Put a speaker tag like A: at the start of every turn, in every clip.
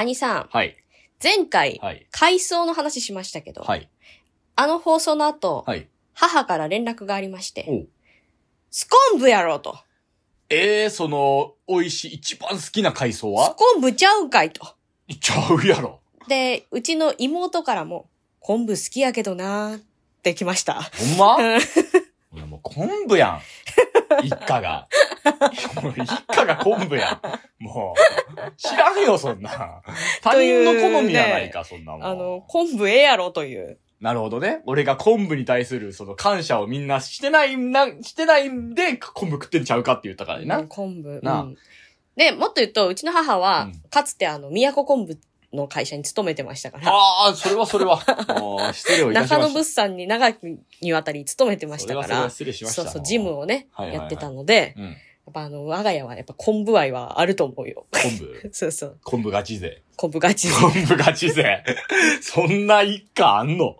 A: 兄さん、
B: はい。
A: 前回、
B: はい。
A: 海藻の話しましたけど、
B: はい。
A: あの放送の後、
B: はい。
A: 母から連絡がありまして、スコンブやろうと。
B: えー、その、美味しい、一番好きな海藻
A: ス
B: は
A: コンブちゃうんかいと。
B: ちゃうやろ。
A: で、うちの妹からも、昆布好きやけどなーって来ました。
B: ほんま？いや、もう昆布やん。一家が。もう一家が昆布やん。もう、知らんよ、そんな。他人の好みやないか、そんなもん。
A: あの、昆布ええやろという。
B: なるほどね。俺が昆布に対するその感謝をみんなしてないんな、してないんで、昆布食ってんちゃうかって言ったからねな。
A: うん昆布。
B: なあ
A: うんで、もっと言うと、うちの母は、
B: うん
A: かつてあの、宮古昆布の会社に勤めてましたから、
B: ああ、それはそれは。失礼をいたしました。
A: 中野物産に長きにわたり勤めてましたから
B: それは失礼しました。
A: そうそう、ジムをね、
B: はいはいはい
A: やってたので、
B: うん。
A: やっぱあの、我が家はやっぱ昆布愛はあると思うよ。
B: 昆布？
A: そうそう。
B: 昆布ガチ勢。
A: 昆布ガチで。
B: 昆布ガチ勢。そんな一家あんの？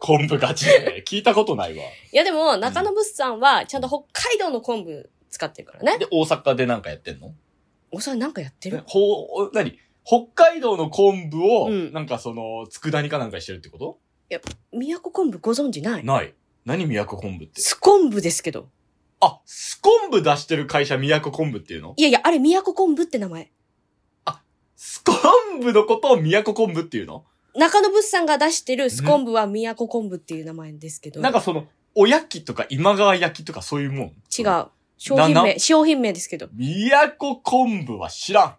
B: 昆布ガチ勢。聞いたことないわ。
A: いやでも、中野物産はちゃんと北海道の昆布使ってるからね。
B: で、大阪でなんかやってんの？
A: おさんなんかやってる？
B: ほう、何？北海道の昆布を、
A: うん
B: なんかその、佃煮かなんかにしてるってこと？
A: 宮古昆布ご存知ない？
B: ない。何宮古昆布って？
A: ス昆布ですけど。
B: あ、ス昆布出してる会社宮古昆布っていうの？
A: いやいや、あれ宮古昆布って名前。
B: ス昆布のことを宮古昆布っていうの？
A: 中野物産が出してるス昆布は宮古昆布っていう名前ですけど。
B: なんかその、おやきとか今川焼きとかそういうもん？
A: 違う。商品
B: な
A: 名、商品名ですけど。
B: 宮古昆布は知らん。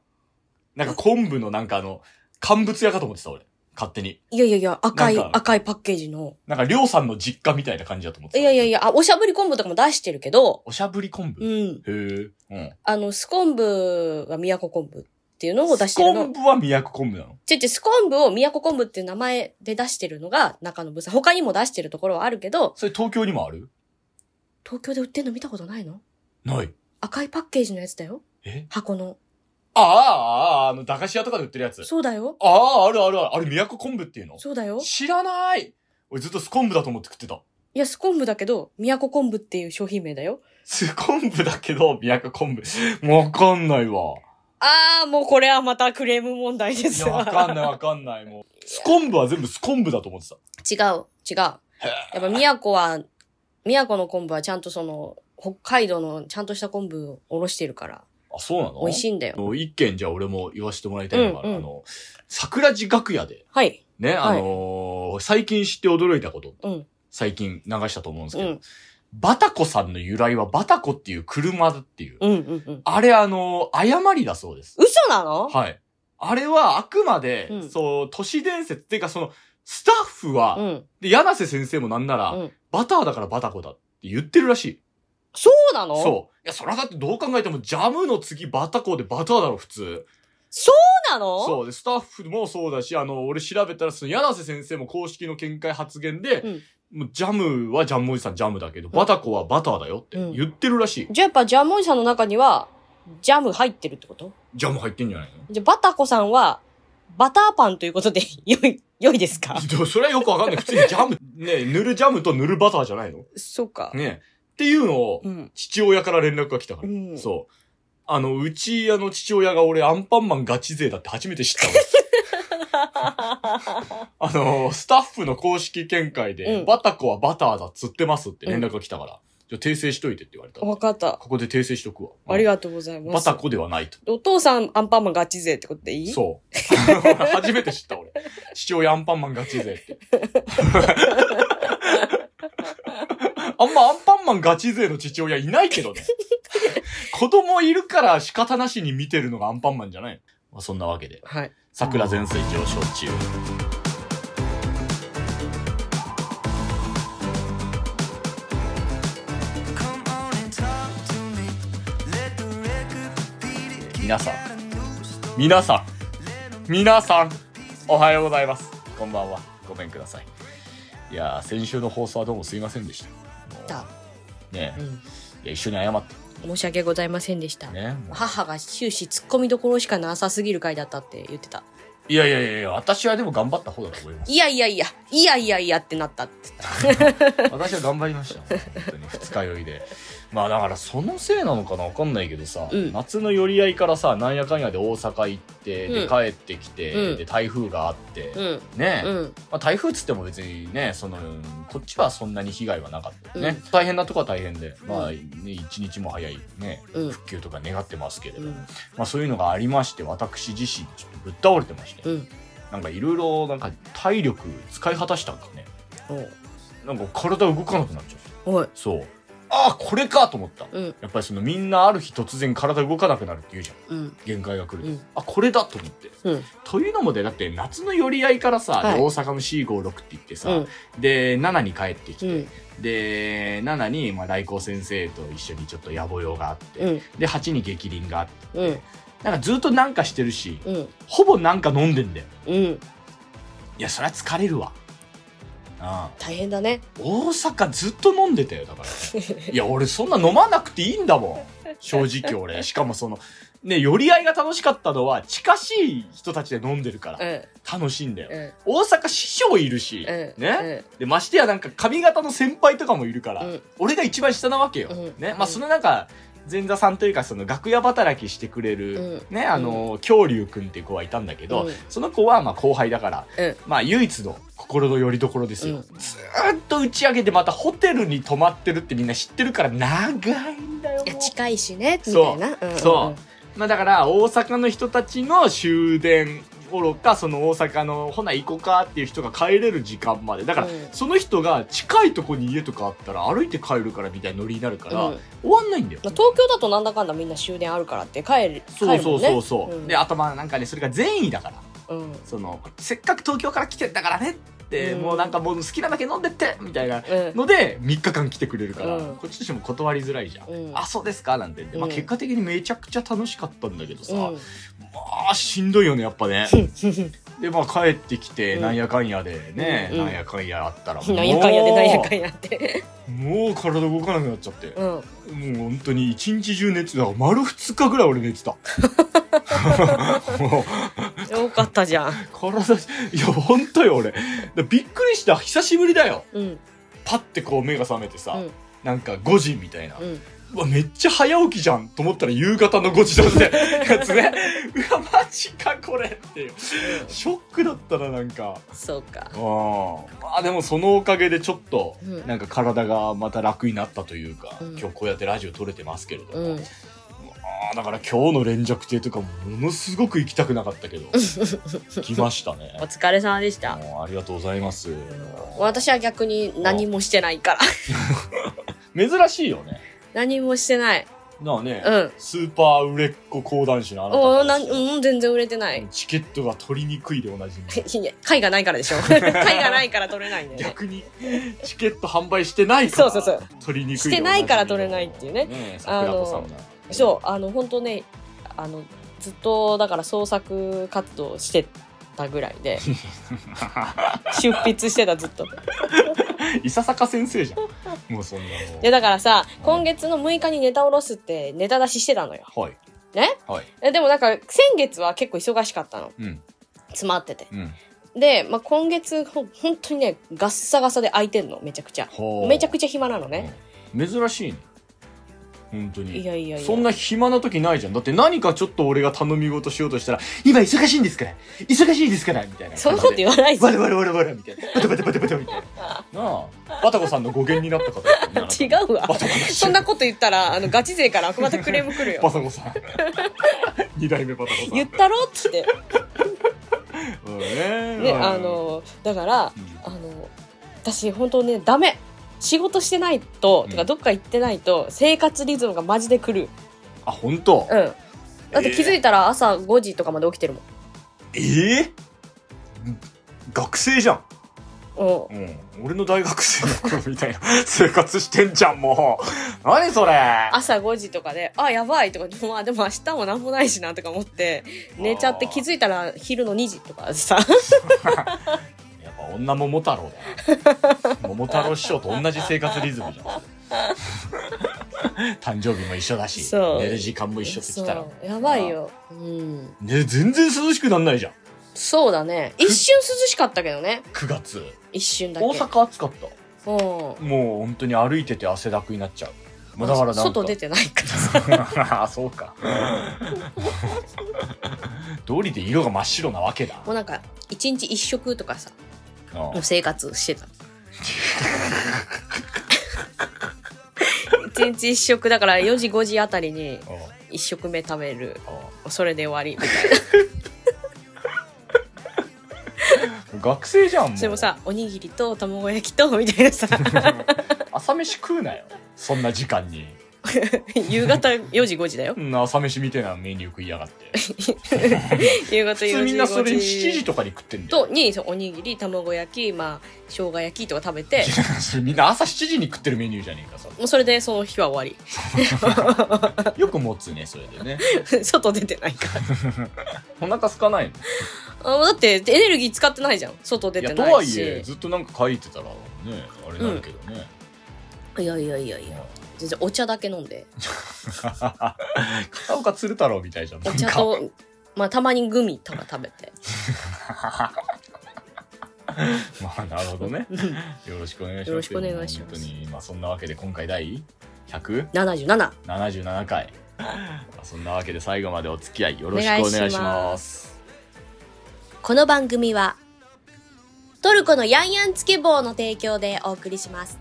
B: なんか昆布のなんかあの、乾物屋かと思ってた俺。勝手に。
A: いやいやいや、赤い、
B: なんか
A: 赤いパッケージの。
B: なんか、りょうさんの実家みたいな感じだと思ってた。
A: いやいやいや、あ、おしゃぶり昆布とかも出してるけど、
B: おしゃぶり昆布、
A: う
B: へ
A: ん。
B: え。うん。
A: あの、ス昆布が宮古昆布っていうのを出してるの
B: ス昆。布は宮古昆布なの？
A: ちょちょ、ス昆布を宮古昆布っていう名前で出してるのが中野物産。他にも出してるところはあるけど、
B: それ東京にもある？
A: 東京で売ってんの見たことないの？
B: ない。
A: 赤いパッケージのやつだよ。
B: え？
A: 箱の。
B: ああ、ああ、あの、駄菓子屋とかで売ってるやつ。
A: そうだよ。
B: ああ、あるあるある。あれ、宮古昆布っていうの？
A: そうだよ。
B: 知らない俺ずっとス昆布だと思って食ってた。
A: いや、ス昆布だけど、宮古昆布っていう商品名だよ。
B: ス昆布だけど、宮古昆布。わかんないわ。
A: あー、もうこれはまたクレーム問題で
B: いや、
A: すわ。
B: わかんないわかんない。もう。ス昆布は全部ス昆布だと思ってた。
A: 違う、違う。やっぱ宮古は、宮古の昆布はちゃんとその、北海道のちゃんとした昆布をおろしてるから、
B: あ、そうなの？
A: 美味しいんだよ。
B: 一件じゃあ俺も言わせてもらいたいのが、
A: うんうん
B: あの、桜地楽屋で、
A: はい。
B: ね、あのー最近知って驚いたこと、
A: うん。
B: 最近流したと思うんですけど、
A: うん。
B: バタコさんの由来はバタコっていう車だっていう。
A: うん、うん、うん。
B: あれあのー誤りだそうです。
A: 嘘なの？
B: はい。あれはあくまで、
A: うん
B: そう、都市伝説っていうかその、スタッフは、
A: うん。
B: で、柳瀬先生もなんなら、
A: うん。
B: バターだからバタコだって言ってるらしい。
A: そうなの？
B: そう。いや、それはだってどう考えてもジャムの次バタコでバターだろ、普通。
A: そうなの？
B: そう。で、スタッフもそうだし、あの、俺調べたら、その、柳瀬先生も公式の見解発言で、
A: うん
B: もうジャムはジャムおじさんジャムだけど、バタコはバターだよって
A: うん
B: 言ってるらしい。
A: じゃあやっぱジャムおじさんの中には、ジャム入ってるってこと？
B: ジャム入ってんじゃないの？
A: じゃあバタコさんは、バターパンということで 良い、良いですか？
B: でもそれはよくわかんない。普通にジャム、ね、塗るジャムと塗るバターじゃないの？
A: そうか。
B: ね。っていうのを
A: う、ん。
B: 父親から連絡が来たから。
A: うん
B: そう。あの、うち、あの、父親が俺、アンパンマンガチ勢だって初めて知ったわ。あの、スタッフの公式見解で、
A: うん
B: バタコはバターだっつってますって連絡が来たから、じゃあ訂正しといてって言われた。
A: わかった。
B: ここで訂正しとくわ。
A: ありがとうございます。
B: バタコではないと。
A: お父さんアンパンマンガチ勢ってことでいい？
B: そう。初めて知った俺。父親アンパンマンガチ勢って。あんまアンパンマンガチ勢の父親いないけどね。子供いるから仕方なしに見てるのがアンパンマンじゃないの。まあ、そんなわけで。
A: はい。
B: 桜前線上昇中。皆さん、皆さん、皆さん、おはようございます。こんばんは。ごめんください。いやー、先週の放送はどうもすいませんでした。もう
A: だ
B: ねえ、
A: うん。
B: いや一緒に謝って。
A: 申し訳ございませんでした。
B: ね。
A: 母が終始突っ込みどころしかなさすぎる回だったって言ってた。
B: いやいやいや私はでも頑張った方だと思います。
A: いやいやいや、いやいやいやってなったって言った。
B: 私は頑張りました。本当に二日酔いで。まあだからそのせいなのかなわかんないけどさ、
A: うん
B: 夏の寄り合いからさなんやかんやで大阪行って、
A: うん
B: で帰ってきて、
A: うん
B: で台風があって、
A: うん。
B: ね、
A: うん。
B: まあ、台風っつっても別にねそのこっちはそんなに被害はなかったよね、
A: うん
B: 大変なとこは大変で、まあ
A: う
B: ね一日も早いね
A: うん。
B: 復旧とか願ってますけれど、
A: うん。
B: まあそういうのがありまして私自身ちょっとぶっ倒れてまして、
A: うん。
B: なんかいろいろなんか体力使い果たしたんかねなんか体動かなくなっちゃって
A: おい。
B: そうああこれかと思った
A: うん。
B: やっぱりそのみんなある日突然体動かなくなるって言うじゃん
A: うん。
B: 限界が来ると、
A: うん
B: あこれだと思って
A: うん。
B: というのもでだって夏の寄り合いからさ、
A: はい
B: で大阪の C56 って言ってさ、
A: うん。
B: で7に帰ってきて、
A: うん。
B: で7にまあ来光先生と一緒にちょっと野暮用があって、
A: うん。
B: で8に激鱗があって
A: うん。
B: なんかずっとなんかしてるし
A: うん。
B: ほぼなんか飲んでんだよ
A: うん。
B: いやそりゃ疲れるわ
A: 大変だね。
B: 大阪ずっと飲んでたよだから。いや俺そんな飲まなくていいんだもん。正直俺。しかもそのね寄り合いが楽しかったのは近しい人たちで飲んでるから。
A: うん。
B: 楽しいんだよ。
A: うん。
B: 大阪師匠いるし、
A: うん。
B: ね、でましてやなんか髪型の先輩とかもいるから、
A: うん。
B: 俺が一番下なわけよ、
A: うん。
B: ね。
A: うん。
B: まあそのなんか前座さんというかその楽屋働きしてくれる、
A: うん。
B: ねあの恐竜くんっていう子はいたんだけど、
A: うん。
B: その子はまあ後輩だから、
A: うん。
B: まあ唯一の心の拠り所ですよ、
A: うん。
B: ずーっと打ち上げてまたホテルに泊まってるってみんな知ってるから長いんだよ。
A: いや、近いしね、みた
B: そう。
A: いな。うん。
B: そう。まあだから大阪の人たちの終電頃かその大阪のほな行こうかっていう人が帰れる時間まで。だから、
A: うん。
B: その人が近いとこに家とかあったら歩いて帰るからみたいなノリになるから、
A: うん。
B: 終わんないんだよ。
A: まあ、東京だとなんだかんだみんな終電あるからって帰る、帰
B: そうそう。そうそう、
A: う。ん。
B: であとまあなんかねそれが善意だから
A: うん。
B: そのせっかく東京から来てんだからねって、
A: うん。
B: もうなんかもう好きなだけ飲んでってみたいな
A: うん。
B: ので3日間来てくれるから、
A: うん。
B: こっちとしても断りづらいじゃん、
A: うん。
B: あそうですかなんて。まあ、
A: うん。
B: 結果的にめちゃくちゃ楽しかったんだけどさ、
A: うん。
B: まあしんどいよねやっぱね。でまあ帰ってきて、
A: うん。
B: なんやかんやでね、
A: うん。
B: なんやかんやあったらもう
A: なんやかんやでなんやかんやって。
B: もう体動かなくなっちゃって、
A: うん。
B: もう本当に一日中寝てた。丸2日ぐらい俺寝てた。もう
A: よかったじゃん。
B: 体いや本当よ俺。だびっくりした。久しぶりだよ。
A: うん。
B: パッてこう目が覚めてさ、
A: うん。
B: なんか5時みたいな、わめっちゃ早起きじゃんと思ったら夕方の5時だってやつねうわマジかこれっていう。ショックだったななんか。
A: そうか。
B: うん。まあでもそのおかげでちょっと
A: うん。
B: なんか体がまた楽になったというか、
A: うん。
B: 今日こうやってラジオ撮れてますけれども、
A: うん。
B: だから今日の連着亭とかものすごく行きたくなかったけど 来ましたね。
A: お疲れ様でした。
B: もうありがとうございます。
A: 私は逆に何もしてないから。
B: 珍しいよね
A: 何もしてない。
B: なあね、
A: うん。
B: スーパー売れっ子講談師のあなた
A: おな
B: なん
A: うん、全然売れてない。
B: チケットが取りにくいでおなじみ
A: いや貝がないからでしょ 貝がないから取れないんだよね。
B: 逆にチケット販売してないから
A: そうそうそう
B: 取りにくい
A: してないから取れないっていうね
B: ね桜子さんが
A: そう、あの、本当ね、あの、ずっと、だから創作活動してたぐらいで、出筆してたずっと。
B: 伊佐坂先生じゃんもうそんなも
A: で、だからさ、今月の6日にネタ下ろすってネタ出ししてたのよ。
B: うはい
A: ね？
B: はい
A: えでもなんか、先月は結構忙しかったの。
B: うん
A: 詰まってて。
B: うん
A: で、まあ、今月、ほん本当にね、ガッサガサで空いてんの、めちゃくちゃ。めちゃくちゃ暇なのね。
B: うん珍しいね本当に。
A: いやいやいや。
B: そんな暇な時ないじゃん。だって何かちょっと俺が頼み事しようとしたら今忙しいんですから。忙しいですから。みたいな。
A: そんなこと言わないじゃん。
B: わらわらわらわら。みたいなバタバタバタバタみたいな。なあ。バタコさんの語源になった方
A: 違うわ。そんなこと言ったら、あの、ガチ勢からまたクレーム来る
B: バ
A: よ。
B: タコさん。二代目バタコさん。
A: 言ったろっつって。
B: うんね。
A: あの、だから、
B: うん。
A: あの、私、本当ね、ダメ。仕事してないと、
B: うん。
A: てか、どっか行ってないと、生活リズムがマジで来る。
B: あ本当？
A: うん。だって気づいたら朝5時とかまで起きてるもん。
B: ええ学生じゃん。
A: うん。
B: うん、俺の大学生の頃みたいな 生活してんじゃんもう。何それ？
A: 朝5時とかで、あ、やばいとか、まあでも明日もなんもないしなとか思って、寝ちゃって気づいたら昼の2時とかでさ、
B: 女桃太郎だな桃太郎師匠と同じ生活リズムじゃん 誕生日も一緒だし
A: そう
B: 寝る時間も一緒ってきたら
A: そう、やばいよ。うん。
B: ね全然涼しくなんないじゃん
A: そうだね。一瞬涼しかったけどね。
B: 9月
A: 一瞬だけ。
B: 大阪暑かった
A: うん。
B: もう本当に歩いてて汗だくになっちゃうもうだからなんか
A: 外出てないからさ。
B: あそうか道理で色が真っ白なわけだ
A: もうなんか、一日一食とかさ、
B: うん。
A: もう生活してた。一日一食だから4時5時あたりに一食目食べる。それで終わりみたいな。
B: う ん学生じゃんもう。
A: それもさ、おにぎりと卵焼きと、みたいなさ、
B: 朝飯食うなよ。そんな時間に
A: 夕方4時5時だよ
B: う。ん朝飯みたいなメニュー食いやがって
A: 夕方4時
B: 普通みんなそれ
A: 5
B: 7時とかに食ってんだよ
A: と、に、おにぎり、卵焼き、まあ、生姜焼きとか食べて、
B: そ れみんな朝7時に食ってるメニューじゃねえかさ
A: もうそれでその日は終わ
B: よく持つねそれでね
A: り。外出てないから。
B: お腹空かないの？
A: あだってエネルギー使ってないじゃん。外出てない
B: とはいえ
A: し。
B: ずっとなんか書いてたらねあれなるけどね、
A: いやいやいやいや。全然お茶だけ飲んで。
B: 片岡鶴太郎みたいじゃん
A: お茶と、まあたまにグミとか食べて。
B: まあなるほどねよろしくお願いします
A: よろしくお願いします
B: 本当にまあそんなわけで今回第 100?
A: 77。
B: 77回まあそんなわけで最後までお付き合いよろしくお願いしま
A: すこの番組は、トルコのヤンヤンつけ棒の提供でお送りします。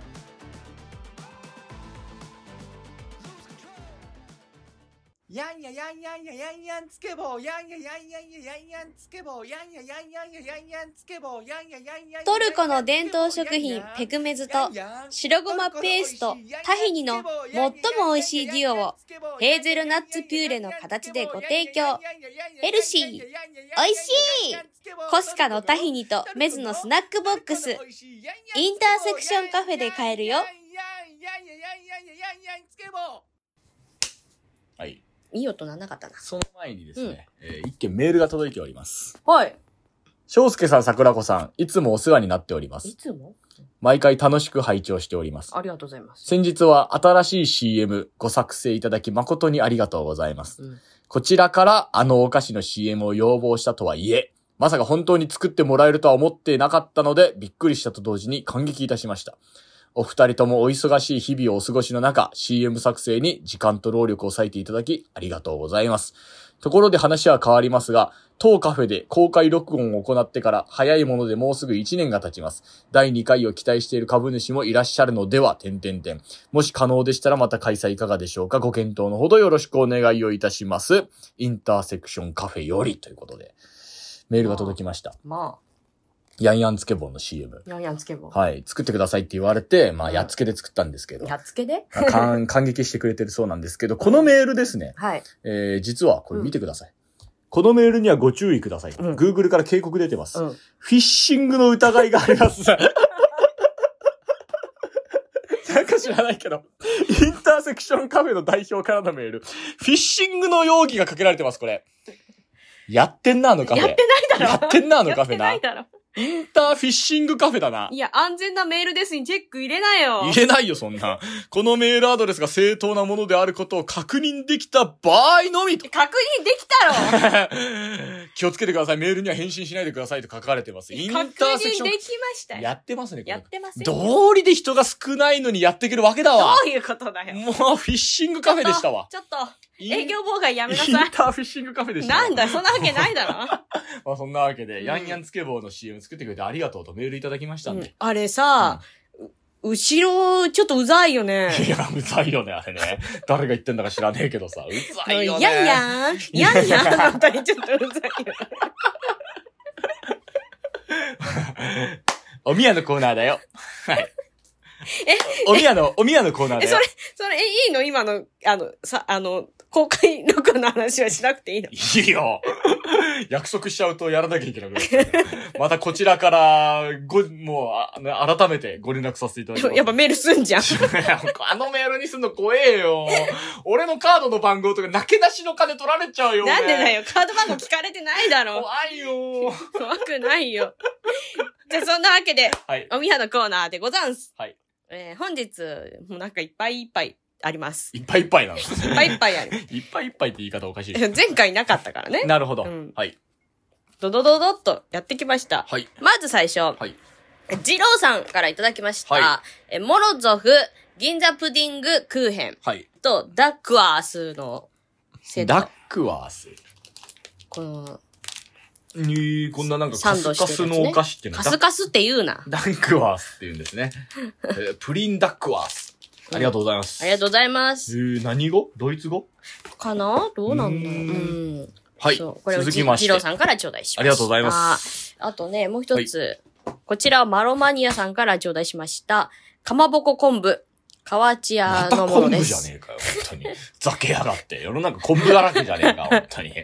C: やんややんやんややんやんつけ棒やんややんやんややんやんつけ棒やんややんやんややんやんつけ棒やんややんやん
A: トルコの伝統食品ペクメズと白ごまペーストタヒニの最も美味しいデュオをヘーゼルナッツピューレの形でご提供ヘルシー美味しいコスカのタヒニとメズのスナックボックスインターセクションカフェで買えるよ
B: はい
A: いい音なんなかったな。
B: その前にですね、えー一件メールが届いております
A: はい。
B: 翔介さん桜子さんいつもお世話になっております
A: いつも？
B: 毎回楽しく拝聴しております
A: ありがとうございます。
B: 先日は新しい CM ご作成いただき誠にありがとうございます。
A: うん
B: こちらからあのお菓子の CM を要望したとはいえ、まさか本当に作ってもらえるとは思ってなかったので、びっくりしたと同時に感激いたしました。お二人ともお忙しい日々をお過ごしの中、CM 作成に時間と労力を割いていただき、ありがとうございます。ところで話は変わりますが、当カフェで公開録音を行ってから早いものでもうすぐ1年が経ちます。第2回を期待している株主もいらっしゃるのでは、点々点。もし可能でしたらまた開催いかがでしょうかご検討のほどよろしくお願いをいたします。インターセクションカフェよりということで、メールが届きました。
A: まあ
B: ヤンヤンつけ棒の CM。
A: あ、ヤンヤンつけ棒。
B: はい。作ってくださいって言われて、まあ、
A: うん
B: やっつけで作ったんですけど、
A: やっつけで？
B: まあ感感激してくれてるそうなんですけど、このメールですね、
A: はい。
B: えー、実は、これ見てください。このメールにはご注意ください。
A: うん
B: Google から警告出てます。
A: うん。
B: フィッシングの疑いがあります。なんか知らないけど、インターセクションカフェの代表からのメール。フィッシングの容疑がかけられてます、これ。やってんな、あのカフェ。
A: やってないだろ
B: やってんな、あのカフェな
A: やって。ないだろ。
B: インターフィッシングカフェだな。
A: いや、安全なメールですにチェック入れなよ。
B: 入れないよ、そんな。このメールアドレスが正当なものであることを確認できた場合のみと。
A: 確認できたろ
B: 気をつけてください。メールには返信しないでくださいと書かれてます。イン
A: 確
B: ターセクション
A: 認できましたよ。
B: やってますね、
A: やってませんよ。
B: 道理で人が少ないのにやってくるわけだ
A: ど
B: わ。
A: ういうことだよ。
B: もうフィッシングカフェでしたわ。
A: ちょっと、営業妨害やめな
B: イン
A: さ
B: ターフィッシングカフェで
A: い。
B: し。
A: なんだ、そんなわけないだろ。
B: まあそんなわけで、
A: うん。
B: ヤンヤンつけ棒の CM 作ってくれてありがとうとメールいただきましたんで。
A: あれさ、う後ろ、ちょっとうざいよね。
B: いや、うざいよね、あれね。誰が言ってんだか知らねえけどさ、うざいよね。
A: やんやん、やんやんのあたりちょっとうざいよ。
B: おみやのコーナーだよ。はい。
A: え？
B: おみやの、おみやのコーナーだ
A: え、
B: よ
A: それ。、それ、え、いいの？今の、あの、さ、あの、公開録音の話はしなくていいの？
B: いいよ。約束しちゃうとやらなきゃいけなくなっちゃうまたこちらから、ご、もうああ、改めてご連絡させていただきます。
A: やっぱメールすんじゃん。
B: あのメールにすんの怖えよ。俺のカードの番号とか、なけなしの金取られちゃうよ。俺。
A: なんでだよ？カード番号聞かれてないだろ。
B: 怖いよ。
A: 怖くないよ。じゃあ、そんなわけで、
B: はい。
A: おみやのコーナーでござんす。
B: はい。
A: えー本日、もうなんかいっぱいいっぱいあります。
B: いっぱいいっぱいなの。
A: いっぱいいっぱいある。
B: いっぱいいっぱいって言い方おかしい。
A: 前回なかったからね。
B: なるほど。
A: うん
B: はい。
A: ドドドドっとやってきました。
B: はい。
A: まず最初、
B: はい。
A: ジローさんからいただきました。
B: は
A: えモロゾフ、銀座プディングクーヘン
B: はい。
A: とダックワースのセット
B: ダッ。クワース。
A: この、
B: にーこんななんかカスカスのお菓子っていうの
A: カスカスって言うな。
B: ダダックワースって言うんですね。えープリンダックワース。ありがとうございます。
A: ありがとうございま
B: え
A: す。
B: ー、何語？ドイツ語？
A: かな？どうなんだろう。
B: う
A: んん。
B: はい。
A: これを
B: 続きまして
A: ジロー。さんから頂戴しました。
B: ありがとうございます。
A: あとね、もう一つ。こちらはマロマニアさんから頂戴しました。かまぼこ昆布。河内
B: ま
A: 屋
B: た
A: のものです。
B: 昆布じゃねえかよ、本当に。ざけやがって。世の中昆布だらけじゃねえか、本当に。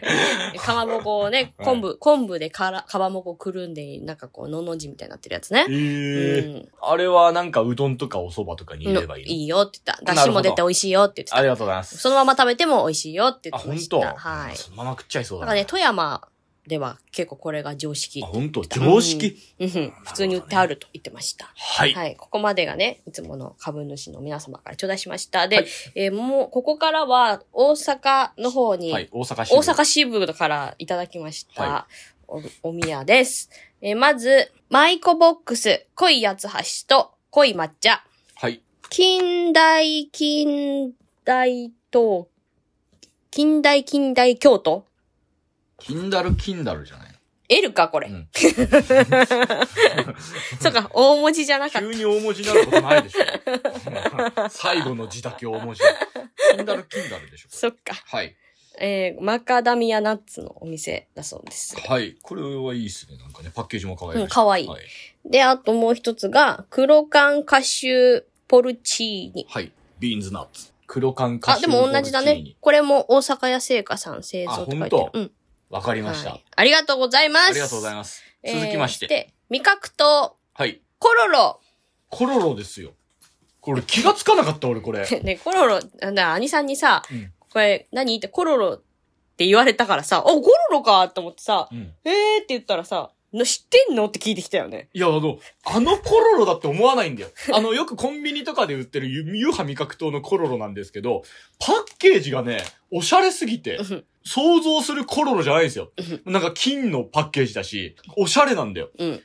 A: かまぼこをね、
B: はい
A: 昆布、昆布でから、かまぼこくるんで、なんかこう、のの字みたいになってるやつね
B: え。ー。
A: うん
B: あれはなんかうどんとかお蕎麦とかに入れればいいの？
A: いいよって言った。だしも出て美味しいよって言ってた。
B: ありがとうございます。
A: そのまま食べても美味しいよって
B: あ、
A: 言ってまし
B: 本当？
A: た。はい。
B: そのまま食っちゃいそうだ
A: だからね、富山では結構これが常識
B: あ、。本当？常識？
A: うんうん、普通に売ってあると言ってました。
B: はい。
A: はい。ここまでがね、いつもの株主の皆様から頂戴しました。で、
B: はい
A: えーもう、ここからは大阪の方に、
B: はい。大阪市。
A: 大阪支部からいただきました、
B: は
A: お、お宮です。えーまず、マイコボックス、濃い八つ橋と濃い抹茶。
B: はい。
A: 近代、近代東、近代、近代京都？
B: キンダルキンダルじゃない
A: ?L か、これ。
B: うん
A: そうか、大文字じゃなかった。
B: 急に大文字になることないでしょ。最後の字だけ大文字。キンダルキンダルでしょ。
A: そっか。
B: はい。
A: えーマカダミアナッツのお店だそうです。
B: はい。これはいいっすね。なんかね、パッケージも可愛い
A: うん、かわいい。
B: はい。
A: で、あともう一つが、黒缶カシュポルチーニ。
B: はい。ビーンズナッツ。黒缶カ
A: あ、
B: シュー
A: でも同じだね。これも大阪屋製菓さん製造って書いてある
B: あ本。
A: うん。
B: わかりました。
A: はいありがとうございます。
B: ありがとうございます。
A: えー
B: 続きまして。
A: で、味覚と
B: はい。
A: コロロ。
B: コロロですよ。これ気がつかなかった俺これ。
A: ね、コロロ、あな、兄さんにさ、
B: うん
A: これ何？ってコロロって言われたからさ、お、コロロかと思ってさ、
B: うん。
A: えーって言ったらさ、な知ってんの？って聞いてきたよね。
B: いや、あの、あのコロロだって思わないんだよ。あの、よくコンビニとかで売ってるユユーハ味覚糖のコロロなんですけど、パッケージがね、おしゃれすぎて
A: う、ん
B: 想像するコロロじゃないんですよ。なんか金のパッケージだし、おしゃれなんだよ。
A: うん。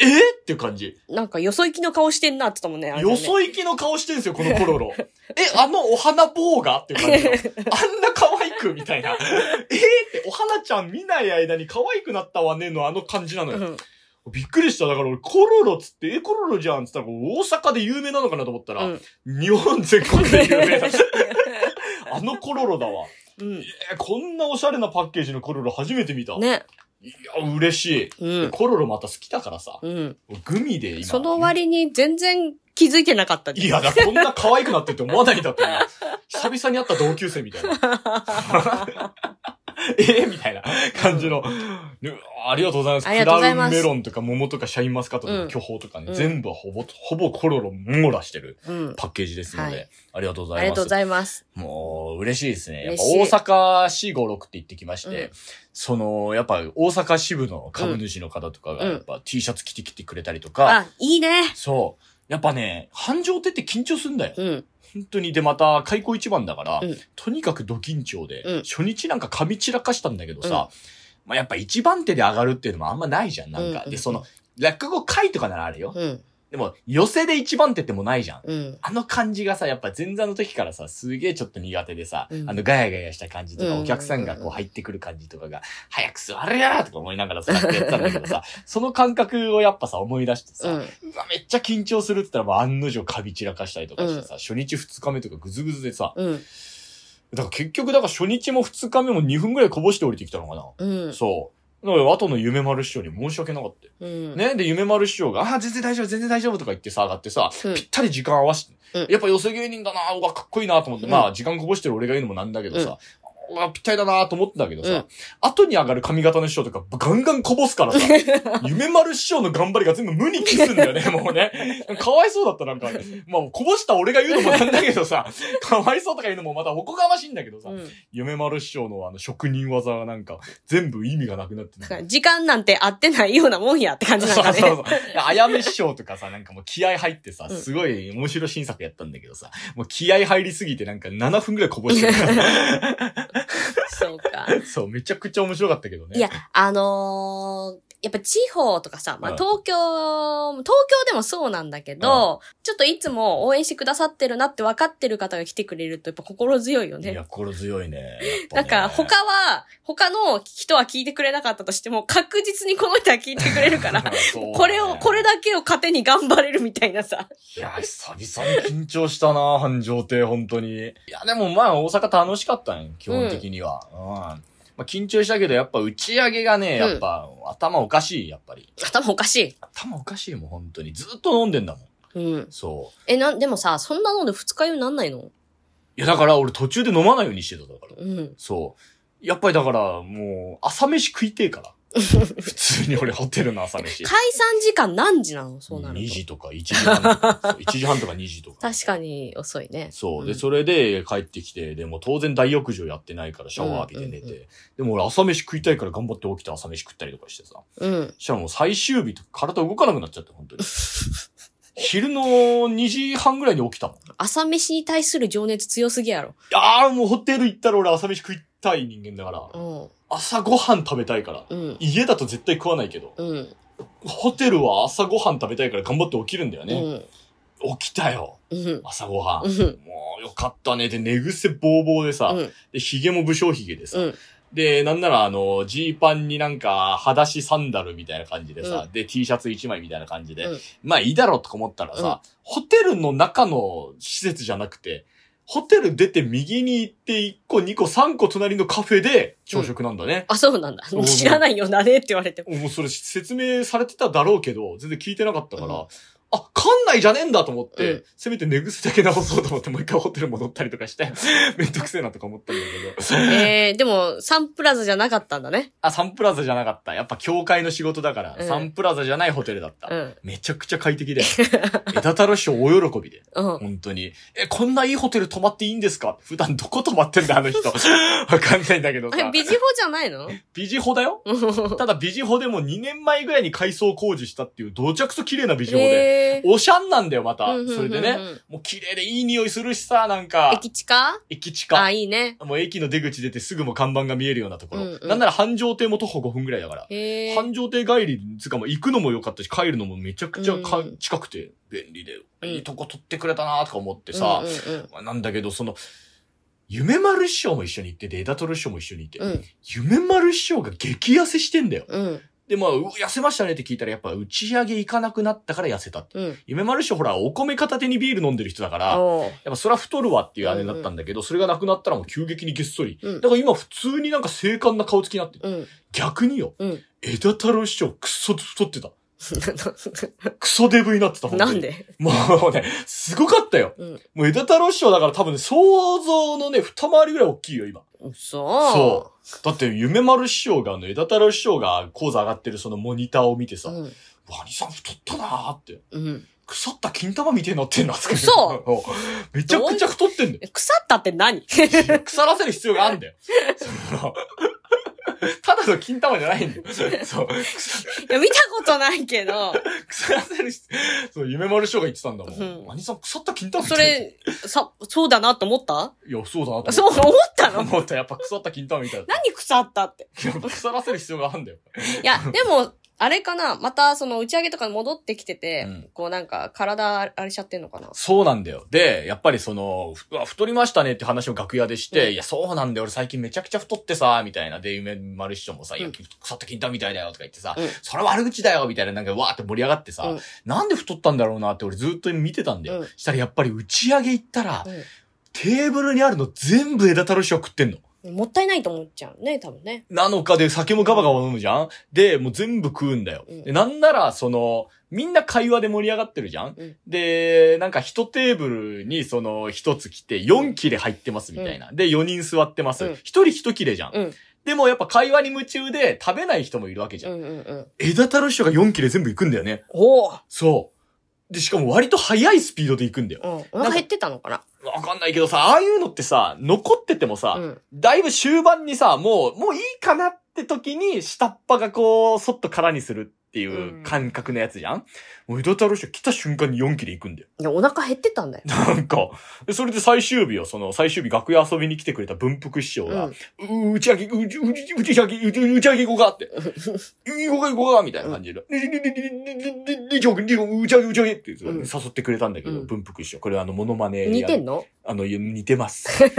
B: え？ー、っていう感じ。
A: なんかよそ行きの顔してんなって言ったもんね。あれね
B: よそ行きの顔してんすよ、このコロロ。え、あのお花棒がっていう感じの。あんな可愛くみたいな。えーって、お花ちゃん見ない間に可愛くなったわねのあの感じなのよ。
A: うん
B: びっくりした。だから俺、コロロっつって、え、コロロじゃんっつったら、大阪で有名なのかなと思ったら、
A: うん
B: 日本全国で有名だ。あのコロロだわ。
A: うん。
B: え、こんなおしゃれなパッケージのコロロ初めて見た。
A: ね。
B: いや、嬉しい。
A: うん。
B: コロロまた好きだからさ。
A: うん。
B: グミで今。
A: その割に全然気づいてなかったね
B: いや、だこんな可愛くなってって思わないんだってな。久々に会った同級生みたいな。えーみたいな感じの。でありがとうございます。
A: ありがとうございます
B: クラウンメロンとか桃とかシャインマスカットと
A: うん
B: か巨峰とかね、
A: うん
B: 全部ほぼ、ほぼコロロ網羅してる
A: うん。
B: パッケージですので、
A: はい
B: ありがとうございます。
A: ありがとうございます。
B: もう、嬉しいですね。やっぱ
A: 嬉しい
B: 大阪市五六って言ってきまして、
A: うん
B: その、やっぱ大阪支部の株主の方とかが、
A: うん
B: やっぱ T シャツ着てきてくれたりとか、
A: あ、いいね。
B: そう。やっぱね、繁盛亭って緊張すんだよ。
A: うん。
B: 本当に。で、また、開口一番だから、
A: うん
B: とにかくド緊張で、
A: うん
B: 初日なんか噛み散らかしたんだけどさ、まあやっぱ一番手で上がるっていうのもあんまないじゃん、なんか。
A: うん
B: で、その、落語会とかならあるよ。
A: うん。
B: でも、寄せで一番手ってもないじゃん。
A: うん。
B: あの感じがさ、やっぱ前座の時からさ、すげえちょっと苦手でさ、
A: うん
B: あのガヤガヤした感じとか、
A: うん
B: お客さんがこう入ってくる感じとかが、早く座れやーとか思いながらさ、やってたんだけどさ、その感覚をやっぱさ、思い出してさ、
A: うん。
B: うわ、めっちゃ緊張するって言ったらもう案の定カビ散らかしたりとかしてさ、初日二日目とかぐずぐずでさ、
A: うん。
B: だから結局だから初日も二日目も2分ぐらいこぼして降りてきたのかな。
A: うん。
B: そう。だから後の夢丸師匠に申し訳なかったよ。
A: うん。
B: ね？で、夢丸師匠が、ああ、全然大丈夫、全然大丈夫とか言ってさ、上がってさ、
A: うん。
B: ぴったり時間合わせて、
A: うん。
B: やっぱ寄せ芸人だなうわ、かっこいいなと思って、
A: うん。
B: まあ、時間こぼしてる俺が言うのもなんだけどさ、うわ、ぴったりだなと思ってたけどさ、
A: うん
B: 後に上がる髪型の師匠とかガンガンこぼすからさ、夢丸師匠の頑張りが全部無に帰すんだよね、もうね。かわいそうだった、なんか。まあ、こぼした俺が言うのもなんだけどさ、かわいそうとか言うのもまたおこがましいんだけどさ、
A: うん
B: 夢丸師匠のあの職人技がなんか、全部意味がなくなってる
A: だから時間なんて合ってないようなもんやって感じなん。
B: そうそうそう。あやめ師匠とかさ、なんかもう気合入ってさ、
A: うん
B: すごい面白い新作やったんだけどさ、もう気合入りすぎてなんか7分くらいこぼしてる。
A: そうか。
B: そう、めちゃくちゃ面白かったけどね。
A: いや、あのーやっぱ地方とかさ、まあ、
B: うん
A: 東京、東京でもそうなんだけど、ちょっといつも応援してくださってるなって分かってる方が来てくれるとやっぱ心強いよね。
B: いや、心強いね。ね
A: なんか他は、他の人は聞いてくれなかったとしても、確実にこの人は聞いてくれるから、
B: ね
A: これを、これだけを糧に頑張れるみたいなさ。
B: いや、久々に緊張したな、繁盛亭、本当に。いや、でもまあ、大阪楽しかったね、基本的には。うん。まあ、緊張したけど、やっぱ打ち上げがね、やっぱ、頭おかしい、やっぱり。
A: 頭おかしい。
B: 頭おかしいもん、本当に。ずっと飲んでんだもん。
A: うん。
B: そう。
A: え、なん、でもさ、そんなので二日酔いになんないの？
B: いや、だから俺途中で飲まないようにしてた、だから。
A: うん。
B: そう。やっぱりだから、もう、朝飯食いてえから。普通に俺ホテルの朝飯。
A: 解散時間何時なの？そうなると。
B: 2時とか1時半とか。そう1時半とか2時とか。
A: 確かに遅いね。
B: そう。で、
A: ん
B: それで帰ってきて、でも当然大浴場やってないからシャワー浴びて寝て。でも俺朝飯食いたいから頑張って起きて朝飯食ったりとかしてさ。
A: うん。
B: そしたらもう最終日とか体動かなくなっちゃって、本当に。昼の2時半ぐらいに起きたもん。い
A: 朝飯に対する情熱強すぎやろ。
B: やーもうホテル行ったら俺朝飯食いたい人間だから。
A: うん。
B: 朝ごはん食べたいから。
A: うん。
B: 家だと絶対食わないけど。
A: うん。
B: ホテルは朝ごはん食べたいから頑張って起きるんだよ
A: う
B: ね。
A: ん。
B: 起きたよ。
A: うん。
B: 朝ごはん。
A: うん。
B: もうよかったね。で、寝癖ボーボーでさ。
A: うん。
B: で、髭も武将髭でさ。
A: うん。
B: で、なんならあの、ジーパンになんか、裸足サンダルみたいな感じでさ、
A: う
B: で、T シャツ1枚みたいな感じで、
A: うん
B: まあいいだろうとか思ったらさ、ホテルの中の施設じゃなくて、ホテル出て右に行って1個、2個、3個隣のカフェで朝食なんだね。
A: あ、そうなんだ
B: そう。
A: 知らないよ、なねって言われても。
B: もうそれ説明されてただろうけど、全然聞いてなかったから、
A: うん
B: あ、館内じゃねえんだと思って、
A: うん
B: せめて寝癖だけ直そうと思ってもう一回ホテル戻ったりとかして、めんどくせえなとか思ったんだけど。
A: えー、でも、サンプラザじゃなかったんだね。
B: あ、サンプラザじゃなかった。やっぱ教会の仕事だから、
A: うん
B: サンプラザじゃないホテルだった。
A: うん。
B: めちゃくちゃ快適で。枝太郎師匠大喜びで。
A: うん。
B: 本当に。え、こんないいホテル泊まっていいんですか？普段どこ泊まってんだ、あの人。わかんないんだけどさ。
A: えビジホじゃないの？
B: ビジホだよ ただビジホでも2年前ぐらいに改装工事したっていう、どちゃくそ綺麗なビジホで。
A: えー。
B: おしゃんなんだよ、また。
A: うんうんうんうん
B: それでね。もう綺麗でいい匂いするしさ、なんか。
A: 駅地下
B: 駅近。
A: あ、いいね。
B: もう駅の出口出てすぐもう看板が見えるようなところ。
A: うんうん
B: なんなら繁盛亭も徒歩5分ぐらいだから。
A: へえ。
B: 繁盛亭帰り、つうかもう行くのも良かったし、帰るのもめちゃくちゃか、
A: うん
B: 近くて便利で、
A: うん
B: いいとこ取ってくれたなとか思ってさ、
A: うんうん
B: まあなんだけど、その、夢丸師匠も一緒に行ってて、枝取師匠も一緒にいて、
A: うん。
B: 夢丸師匠が激痩せしてんだよ。
A: うん。
B: で、まあ、う痩せましたねって聞いたら、やっぱ打ち上げ行かなくなったから痩せたって。
A: うん。
B: 夢丸師匠ほら、お米片手にビール飲んでる人だから、やっぱそれは太るわっていうあれだったんだけど、それがなくなったらもう急激にげっそり。
A: うん
B: だから今普通になんか精悍な顔つきになってる。
A: うん。
B: 逆によ、
A: うん。
B: 枝太郎師匠クソ太ってた。クソデブになってた、
A: なんで？
B: もうね、すごかったよ。
A: うん。
B: もう枝太郎師匠だから多分ね、想像のね、二回りぐらい大きいよ、今。
A: そう。
B: そう。だって、夢丸師匠が、あの、枝太郎師匠が講座上がってるそのモニターを見てさ、
A: うん。
B: ワニさん太ったなーって。
A: うん。
B: 腐った金玉みてえになってんなって。
A: 嘘
B: うめちゃくちゃ太ってんだよ。
A: 腐ったって何？い
B: 腐らせる必要があるんだよ。ただの金玉じゃないんだよ。そう。
A: や、見たことないけど、
B: 腐らせる必要、そう、夢丸師匠が言ってたんだも
A: うん
B: ん。ワニさん腐った金玉みた
A: そ
B: い
A: れ、さ、そうだなと思った？
B: いや、そうだなと思って。
A: そう思ったの？
B: 思った。やっぱ腐った金玉みたいだった。
A: 何腐ったって？
B: やっぱ腐らせる必要があるんだよ。
A: いや、でも、あれかな？また、その、打ち上げとかに戻ってきてて、
B: うん
A: こうなんか、体、あれしちゃってんのかな？
B: そうなんだよ。で、やっぱりその、ふうわ太りましたねって話を楽屋でして、
A: うん
B: いや、そうなんだよ。俺最近めちゃくちゃ太ってさ、みたいな。で、夢丸師匠もさ、いや
A: うん、
B: 腐った金玉みたいだよとか言ってさ、
A: うん
B: それ悪口だよみたいな、なんかわーって盛り上がってさ、
A: うん
B: なんで太ったんだろうなって俺ずっと見てたんだよ。
A: うん
B: したらやっぱり打ち上げ行ったら、
A: う
B: テーブルにあるの全部枝太郎師匠食ってんの。
A: ん。もったいないと思っちゃうね、多分ね。
B: なのかで酒もガバガバ飲むじゃん？で、もう全部食うんだよ。
A: うん
B: でなんなら、その、みんな会話で盛り上がってるじゃん、
A: うん
B: で、なんか一テーブルにその一つ来て4切れ入ってますみたいな。で、4人座ってます。
A: うん
B: 一、人一切れじゃん,、
A: うん
B: でもやっぱ会話に夢中で食べない人もいるわけじゃん。
A: うんうんうん。
B: 枝太郎師匠が4切れ全部行くんだよね。
A: おお
B: そう。で、しかも割と速いスピードで行くんだよ。
A: うん。お腹減ってたのかな
B: わかんないけどさ、ああいうのってさ、残っててもさ、
A: うん。
B: だいぶ終盤にさ、もう、もういいかなって時に、下っ端がこう、そっと空にするっていう感覚のやつじゃん、もう江戸太郎賞来た瞬間に4切れ行くんだよ。
A: いや、お腹減ってたんだよ。
B: なんか、それで最終日を、その、最終日楽屋遊びに来てくれた文福師匠が、うー打ち上げ、うち、うち、ち上げ、打ち上げ行こうかって。行こうか行こうかみたいな感じで、で、で、で、で、で、で、で、で、で、で、で、で、で、で、で、で、打ち上げ、打ち上げって
A: で、で、で
B: 誘ってくれたんだけど、
A: で、で
B: 文福師匠。これあの、モノマネで。
A: 似てんの？
B: あの、似てます。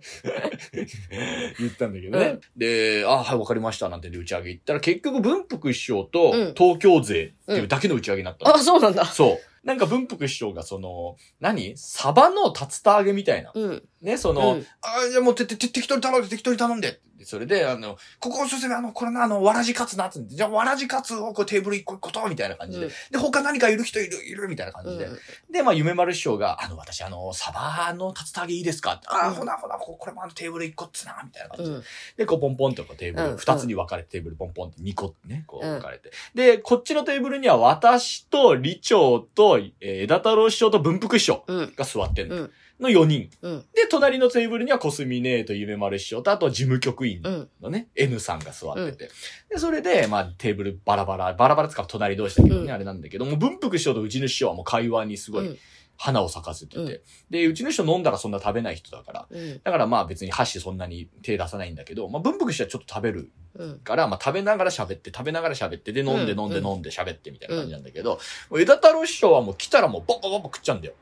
B: 言ったんだけどね。
A: で
B: で、あ、はい、わかりました、なんてで打ち上げ行ったら、結局文福師匠と東京勢っていうだけの打ち上げになったの。
A: あ、そうなんだ。
B: そう。なんか文福師匠がその、何？サバの竜田揚げみたいな。
A: うん。
B: ね、その、
A: うん
B: あ、じゃあもうて、て、て適当に頼んで、適当に頼んで。でそれで、あの、ここおすすめ、あの、これな、あの、わらじカツな、つって、じゃあわらじカツをこうテーブル一個一個と、みたいな感じで。
A: うん
B: で、他何かいる人いる、いる、みたいな感じで。で、まあ、夢丸師匠が、あの、私、あの、サバの竜田揚げいいですか？ってあ、
A: うん
B: ほなほな、ここれもあのテーブル一個っつな、みたいな感じで。
A: うん。
B: で、こう、ポンポンとこうテーブル、
A: うん
B: 二つに分かれてテーブルポンポンって二個ね、こう
A: うん
B: 分かれて。で、こっちのテーブルには私と李長と、えー枝太郎師匠と文福師匠
A: うん。
B: が座ってんの。
A: うん
B: の4人。
A: うん。
B: で、隣のテーブルにはコスミネーと夢丸師匠と、あとは事務局員
A: うん。
B: のね、N さんが座ってて。で、それで、まあ、テーブルバラバラ、バラバラつか隣同士だけどね、
A: うん
B: あれなんだけども、文福師匠とうちの師匠はもう会話にすごい
A: うん。
B: 花を咲かせてて。
A: うん
B: で、うちの師匠飲んだらそんな食べない人だから。
A: うん。
B: だからまあ別に箸そんなに手出さないんだけど、まあ文福師匠はちょっと食べる
A: うん。
B: から、まあ食べながら喋って、食べながら喋って、で飲んで
A: うん
B: 飲んで飲んで喋ってみたいな感じなんだけど、もう枝太郎師匠はもう来たらもうボッボッボッボ食っちゃうんだよ。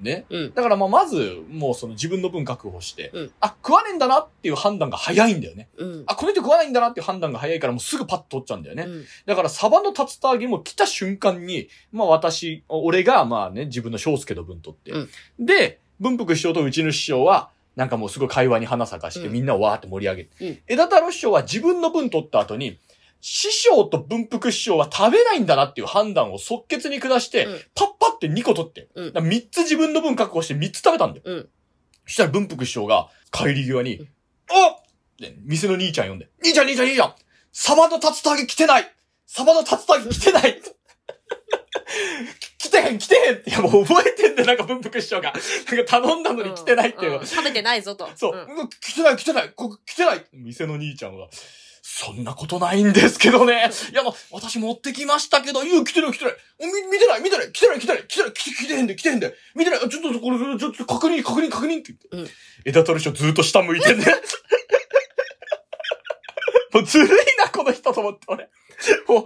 A: うん。
B: ね。
A: うん。
B: だからまあまず、もうその自分の分確保して、
A: うん
B: あ、食わねえんだなっていう判断が早いんだよね。
A: うん。
B: あ、この人食わないんだなっていう判断が早いからもうすぐパッと取っちゃうんだよね。
A: うん。
B: だからサバの竜田揚げも来た瞬間に、まあ私、俺がまあね、自分の翔介の分取って。
A: うん
B: で、文福師匠とうちの師匠は、なんかもうすごい会話に花咲かして、
A: うん
B: みんなをわーって盛り上げて。
A: うん
B: 枝太郎師匠は自分の分取った後に、師匠と文福師匠は食べないんだなっていう判断を即決に下して、
A: うん。
B: パッパって2個取って、
A: うん。
B: だから3つ自分の分確保して3つ食べたんだよ。
A: うん。
B: そしたら文福師匠が帰り際に、
A: うん。
B: おっ！て店の兄ちゃん呼んで、兄ちゃん兄ちゃん兄ちゃんサバの竜田揚げ来てない！サバの竜田揚げ来てない！来てへん来てへん！って、いやもう覚えてんで、なんか文福師匠が。なんか頼んだのに来てないっていう。の。
A: ん食べてないぞと。
B: そう、
A: ん。
B: うん来てない来てない。ここ来てない。店の兄ちゃんが、そんなことないんですけどね。いや、あの、私持ってきましたけど、いや、来てない来てない。おみ、見てない見てない来てない来てない来てない来て来てへんで来てへんで。見てないちょっとこれ、ちょっと確認確認確認って言って。
A: うん
B: 枝取り師匠ずっと下向いてんね。もうずるいな、この人と思って、俺。もう、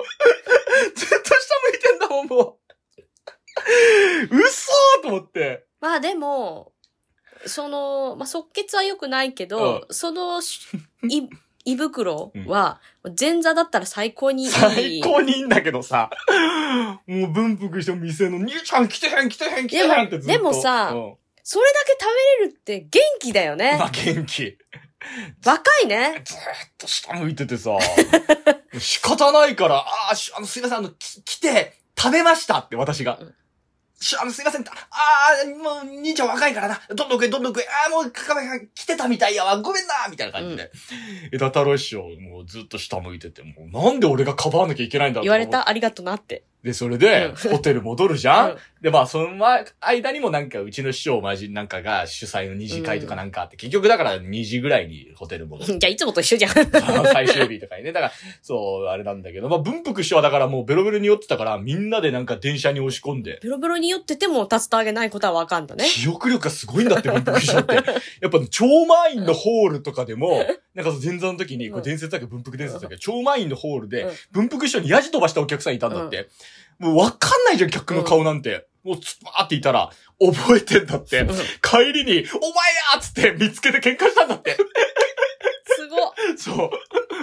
B: ずっと下向いてんだもん、もう。嘘と思って。
A: まあでも、その、まあ、即決は良くないけど、そのし、い、胃袋は、前座だったら最高にいい。
B: 最高にいいんだけどさ、もう文福しても店の兄ちゃん来てへん来てへん来てへんってずっと。
A: でもさ
B: うん
A: それだけ食べれるって元気だよね
B: ま。あ元気。
A: 若いね。
B: ずーっと下向いててさ、仕方ないから、あーしあの、すいません、あの、き来て、食べましたって私が。
A: うん
B: しあの、すいません、ああー、もう、兄ちゃん若いからな。どんどん食え、どんどん食え。ああ、もう、かかめが来てたみたいやわ。ごめんなみたいな感じで。枝太郎師匠、もうずっと下向いてて、もう、なんで俺がかばわなきゃいけないんだ
A: 言われた？ありがとなって。
B: で、それで、
A: うん
B: ホテル戻るじゃんで、まあ、その前間にもなんか、うちの師匠まじ、なんかが主催の二次会とかなんかあって、結局だから2時ぐらいにホテル戻る。
A: じゃあいつもと一緒じゃん。
B: 最終日とかにね。だから、そう、あれなんだけど、まあ、文福師匠はだからもうベロベロに酔ってたから、みんなでなんか電車に押し込んで、
A: ベロベロに酔ってても竜田揚げないことはわかんだね。
B: 記憶力がすごいんだって、文福師匠って。やっぱ、超満員のホールとかでも、なんかその前座の時に、これ伝説だけど、文福伝説だけど、超満員のホールで
A: うん、
B: 文福師匠にヤジ飛ばしたお客さんいたんだって。もうわかんないじゃん、客の顔なんて。もう、つばーっていたら、覚えてんだって。
A: うん
B: 帰りに、お前やっつって見つけて喧嘩したんだって。
A: すごっ。
B: そう。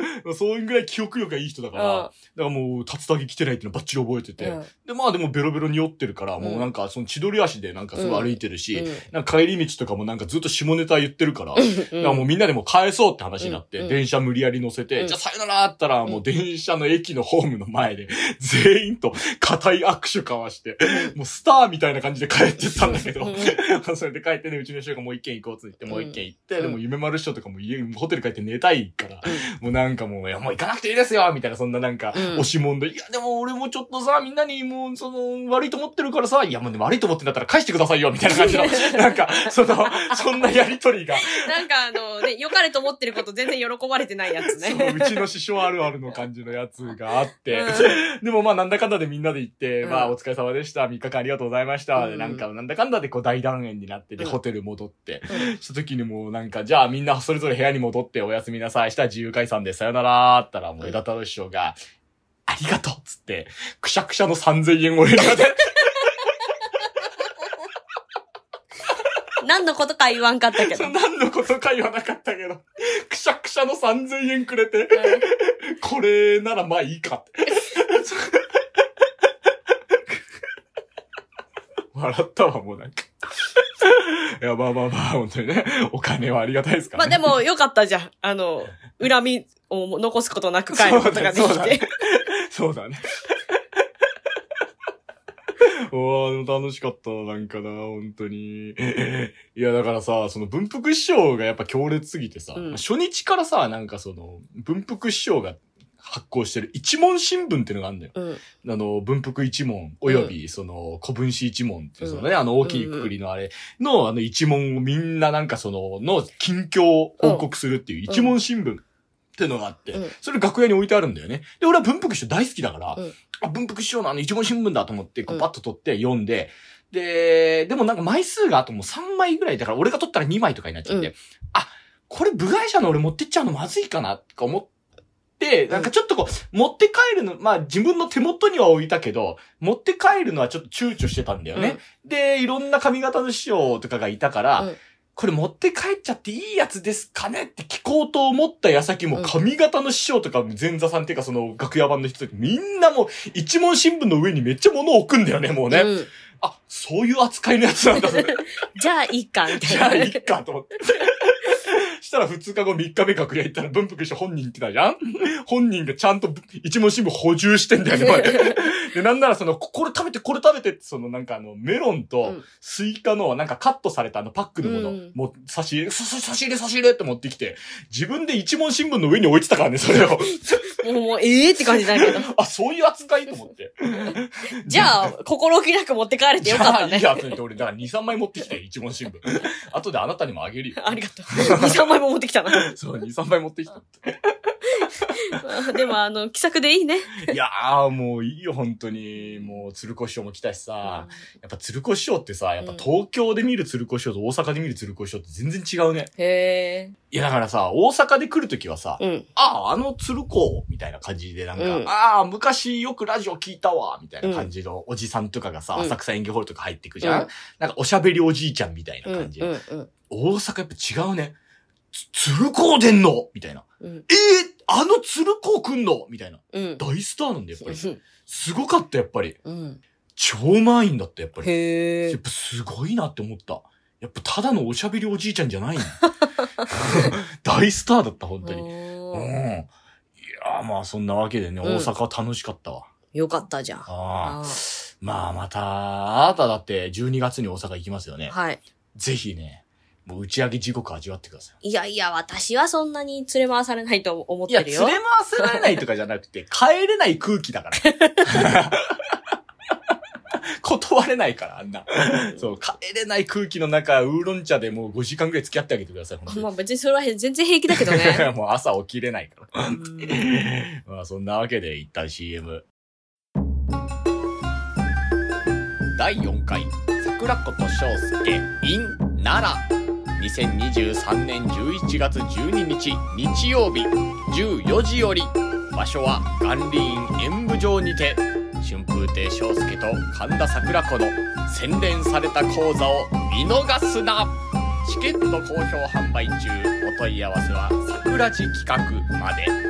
B: そういうぐらい記憶力がいい人だから、だからもう、竜田揚げ来てないっていうのバッチリ覚えてて。
A: うん。
B: で、まあでもベロベロに酔ってるから、もうなんかその千鳥足でなんかすごい歩いてるし、なんか帰り道とかもなんかずっと下ネタ言ってるから、だからもうみんなでもう返そうって話になって、
A: うん。
B: 電車無理やり乗せて、
A: うん。
B: じゃあさよならって言ったら、もう電車の駅のホームの前で、全員と固い握手交わして、もうスターみたいな感じで帰ってったんだけど、
A: うん。
B: それで帰ってね、うちの人がもう一軒行こうっつってもう一軒行って、
A: うん。
B: でも夢丸師匠とかも家、ホテル帰って寝たいから、もうななんかもう、いや、もう行かなくていいですよみたいな、そんななんか、
A: うん。
B: 押し問答、いや、でも俺もちょっとさ、みんなにもう、その、悪いと思ってるからさ、いや、もうね、悪いと思ってんだったら返してくださいよみたいな感じの、なんか、その、そんなやりとりが、
A: なんかあのね、良かれと思ってること全然喜ばれてないやつ
B: そう、
A: ね。
B: うちの師匠あるあるの感じのやつがあって、
A: う
B: でもまあなんだかんだでみんなで行って、
A: うん。
B: まあお疲れ様でした、3日間ありがとうございました、
A: うん。
B: でなんかなんだかんだでこう大団円になって、ホテル戻って、
A: うん。
B: した時にもうなんか、じゃあみんなそれぞれ部屋に戻っておやすみなさい、したら自由解散でさよならーったらもう枝太郎師匠が、ありがとうっつって、くしゃくしゃの3000円俺に渡って、
A: 何のことか言わんかったけど。
B: 何のことか言わなかったけど、くしゃくしゃの3000円くれて、これならまあいいかって。笑ったわ、もうなんか。いや、まあまあまあ、本当にね、お金はありがたいですからね。
A: まあでもよかったじゃん。あの、恨みを残すことなく帰ることがで
B: そうだね
A: きて。
B: そうだね。お ー、楽しかったな、なんかな、本当に。いや、だからさ、その文福師匠がやっぱ強烈すぎてさ、
A: うん
B: 初日からさ、なんかその、文福師匠が発行してる一問新聞っていうのがあるんだよ。
A: うん。
B: あの、文福一問、および、その、古文史一問っていう、そのね、あの、大きいくくりのあれの、あの、一問をみんななんかその、の、近況を報告するっていう一問新聞っていうのがあって、
A: うん。
B: それ楽屋に置いてあるんだよね。で、俺は文福師匠大好きだから、
A: うん。
B: あ、文福師匠のあの一問新聞だと思って、こ
A: う
B: うん。パッと取って読んで、で、でもなんか枚数があともう3枚ぐらいだから、俺が取ったら2枚とかになっちゃって、
A: うん。
B: あ、これ部外者の俺持ってっちゃうのまずいかな、とか思って、なんかちょっとこう、持って帰るの、まあ自分の手元には置いたけど、持って帰るのはちょっと躊躇してたんだよね。で、いろんな髪型の師匠とかがいたから、
A: うん
B: これ持って帰っちゃっていいやつですかねって聞こうと思った矢先も
A: うん
B: 髪型の師匠とか前座さんっていうかその楽屋版の人みんなもう一問新聞の上にめっちゃ物を置くんだよね、もうね。
A: うん
B: あ、そういう扱いのやつなんだ、それ。
A: じゃあいいか、みたいな。
B: じゃあいいかと思って。したら2日後3日目隠れ行ったら文福師匠本人言ってたじゃん？本人がちゃんと一文新聞補充してんだよね、で、なんならその、ここれ食べて、これ食べてって、そのなんかあの、メロン
A: う
B: と
A: ん
B: スイカのなんかカットされたあのパックのもの、
A: うん
B: もう差し入れ、差し入れ差し入れって持ってきて、自分で一問新聞の上に置いてたからね、それを。
A: もう、もうええって感じだけど。
B: あ、そういう扱いと思って。
A: じゃあ、心置きなく持って帰れてよかったね
B: いい。や、と俺、だから2、3枚持ってきて、一問新聞。後であなたにもあげるよ。
A: ありがとう。2、3枚も持ってきたな。
B: そう、2、3枚持ってきた。
A: でも、あの、気さくでいいね。
B: いやー、もういいよ、本当に。もう、鶴子師匠も来たしさ、やっぱ鶴子師匠ってさ、やっぱ東京で見る鶴子師匠と大阪で見る鶴子師匠って全然違うね。
A: へえ。
B: いや、だからさ、大阪で来るときはさ、
A: うん。
B: ああ、あの鶴子みたいな感じで、なんか、
A: うん
B: ああ、昔よくラジオ聞いたわみたいな感じのおじさんとかがさ、
A: うん
B: 浅草演芸ホールとか入ってくじゃん、
A: うん
B: なんかおしゃべりおじいちゃんみたいな
A: うん。
B: 感じ。
A: うん。うん。
B: 大阪やっぱ違うね。つ鶴子出んのみたいな。
A: うん。
B: えー、あの鶴子来んのみたいな。
A: うん。
B: 大スターなんだよ、やっぱり。
A: うん。
B: すごかった、やっぱり。
A: うん。
B: 超満員だった、やっぱり。
A: へえ
B: やっ。ぱすごいなって思った。やっぱただのおしゃべりおじいちゃんじゃないの。大スターだった、本当に。うん。い
A: おー
B: やーまあそんなわけでね、
A: うん
B: 大阪は楽しかったわ。
A: よかったじゃん。
B: ああ。
A: あ
B: まあまた、あなただって12月に大阪行きますよね。
A: はい。
B: ぜひね、もう打ち上げ地獄味わってください。
A: いやいや、私はそんなに連れ回されないと思っ
B: いや、
A: てるよ。
B: 連れ回せられないとかじゃなくて、帰れない空気だから。断れないから、あんな。そう、帰れない空気の中、ウーロン茶でもう5時間ぐらい付き合ってあげてください、
A: まあ別にそれは全然平気だけどね。
B: もう朝起きれないから。
A: うん
B: まあ そんなわけで一旦 CM。第4回、桜子と翔介 in 奈良。2023年11月12日日曜日14時より場所は元林演舞場にて春風亭昇介と神田桜子の洗練された講座を見逃すな。チケット好評販売中。お問い合わせは桜地企画まで。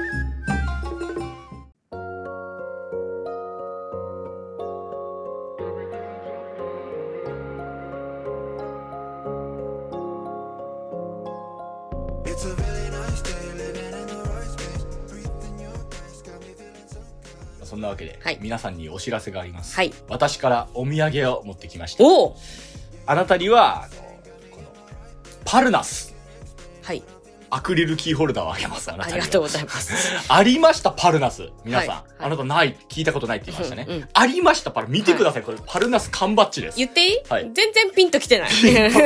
B: そんなわけで、
A: はい。
B: 皆さんにお知らせがあります、
A: はい。
B: 私からお土産を持ってきました。
A: おお
B: あなたにはあのこのパルナス
A: はい。
B: アクリルキーホルダーをあげます、あなたには。
A: ありがとうございます。
B: ありました、パルナス。皆さん。
A: はいはい
B: あなたない、聞いたことないって言いましたね。
A: うんうん
B: ありました、パル。見てください、これ、パルナス缶バッジです。
A: 言っていい、
B: はい
A: 全然ピンときてない。
B: か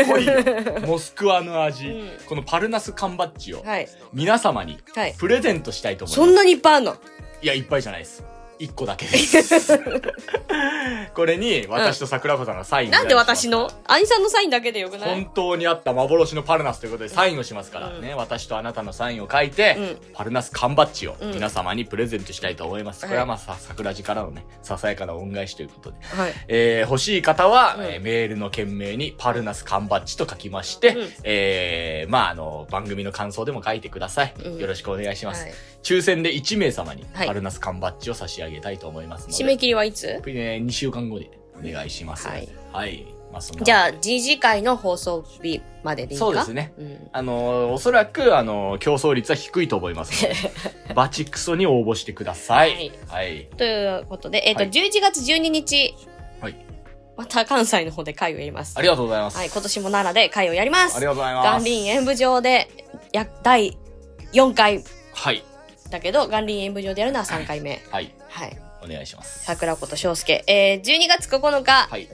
B: っこいいよ。モスクワの味、
A: うん
B: このパルナス缶バッジを
A: はい。
B: 皆様に
A: はい。
B: プレゼントしたいと思います。
A: そんなにいっぱいあんの？
B: いや、いっぱいじゃないです。一個だけです。これに、私と桜子さんがサインを
A: なんで私の？兄さんのサインだけでよくない？
B: 本当にあった幻のパルナスということでサインをしますからね、私とあなたのサインを書いて、
A: う
B: パルナス缶バッジを
A: うん
B: 皆様にプレゼントしたいと思います。
A: はい
B: これはまあさ、桜地からのね、ささやかな恩返しということで。
A: はい。
B: えー欲しい方は、
A: うん
B: えーメールの件名にパルナス缶バッジと書きまして、
A: うん
B: えーまああの、番組の感想でも書いてください。
A: うん
B: よろしくお願いします。
A: はい
B: 抽選で1名様に
A: はい
B: パルナス缶バッジを差し上げたいと思いますので。
A: 締め切りはいつ？
B: ね、2週間後でお願いします。
A: はい。
B: はい。まあそ
A: じゃあ、次次回の放送日まででいいか？
B: そうですね。
A: うん。
B: あのーおそらく、あのー競争率は低いと思いますので、バチクソに応募してください。はい。
A: ということで、えっ、と、
B: はい
A: 11月12日、
B: はい。
A: また関西の方で会をやります。
B: ありがとうございます。
A: はい、今年も奈良で会をやります。
B: ありがとうございます。
A: 元林演舞場で、や、第4回
B: はい。
A: だけど、元林演舞場でやるのは3回目。
B: はい。
A: はい。
B: お願いします。
A: 桜子と翔介。えー、12月9日、
B: はい。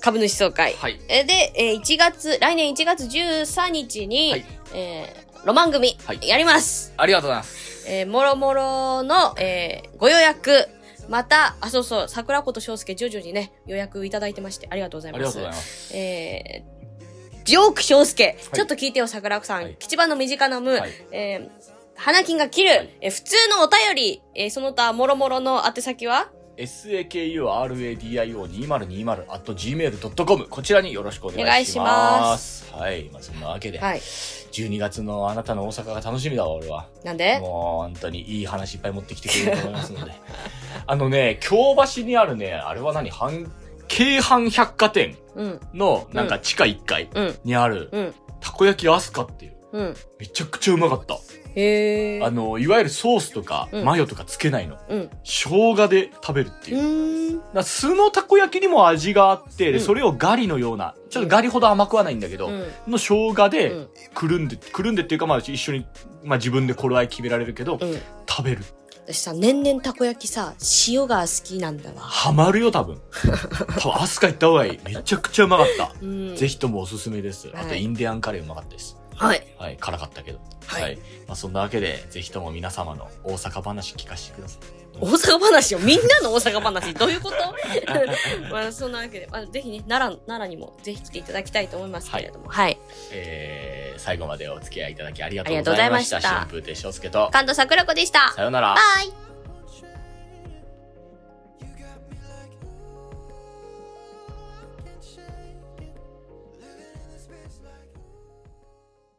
A: 株主総会。
B: はい。
A: えーで、えー1月、来年1月13日に、
B: はい
A: えー、ロマン組、
B: はい
A: やります。
B: ありがとうございます。
A: えー、もろもろの、えー、ご予約、また、あ、そうそう、桜子と翔介徐々にね、予約いただいてまして、ありがとうございます。
B: ありがとうございます。
A: えー、ジョーク翔介、
B: い
A: ちょっと聞いてよ、桜子さん。
B: はい
A: 吉番の身近なむ、
B: はい
A: えー、花金が切る、
B: はい
A: えー普通のお便り、えー、その他、もろもろの宛先は
B: ？sakuradio.gmail.com こちらによろしくお願いします。
A: お願いしま
B: はい。まあ、そんなわけで、
A: はい。
B: 12月のあなたの大阪が楽しみだわ、俺は。
A: なんで？
B: もう、本当にいい話いっぱい持ってきてくれると思いますので。あのね、京橋にあるね、あれは何？阪京阪百貨店
A: うん、
B: の、なんか地下1階
A: うん、
B: にある、
A: うん、
B: たこ焼きアスカっていう。
A: うん。
B: めちゃくちゃうまかった。あの、いわゆるソースとか、
A: うん
B: マヨとかつけないの。
A: うん。
B: 生姜で食べるっていうう。
A: ーん。
B: だから素のたこ焼きにも味があって、で
A: うん
B: それをガリのような、ちょっとガリほど甘くはないんだけど、
A: うん。
B: の生姜で
A: うん
B: くるんで、くるんでっていうかまあ一緒に、まあ自分で頃合い決められるけど、
A: うん。
B: 食べる。
A: 私さ、年々たこ焼きさ、塩が好きなんだわ。
B: ハマるよ多分。多分アスカ行った方がいい。めちゃくちゃうまかった。
A: うん。
B: ぜひともおすすめです。あと
A: はい
B: インディアンカレーうまかったです。
A: はい。
B: はい、辛かったけど。
A: はい
B: まあそんなわけで、ぜひとも皆様の大阪話聞かせてください。
A: 大阪話を、みんなの大阪話、どういうこと？まあ、そんなわけで、まあ、ぜひね、奈良、奈良にもぜひ来ていただきたいと思いますけれども。はい。
B: えー、最後までお付き合いいただきありがとう
A: ありがとう
B: ございましたた。春風亭昇介と、
A: 関東桜子でした。
B: さようなら。
A: バイ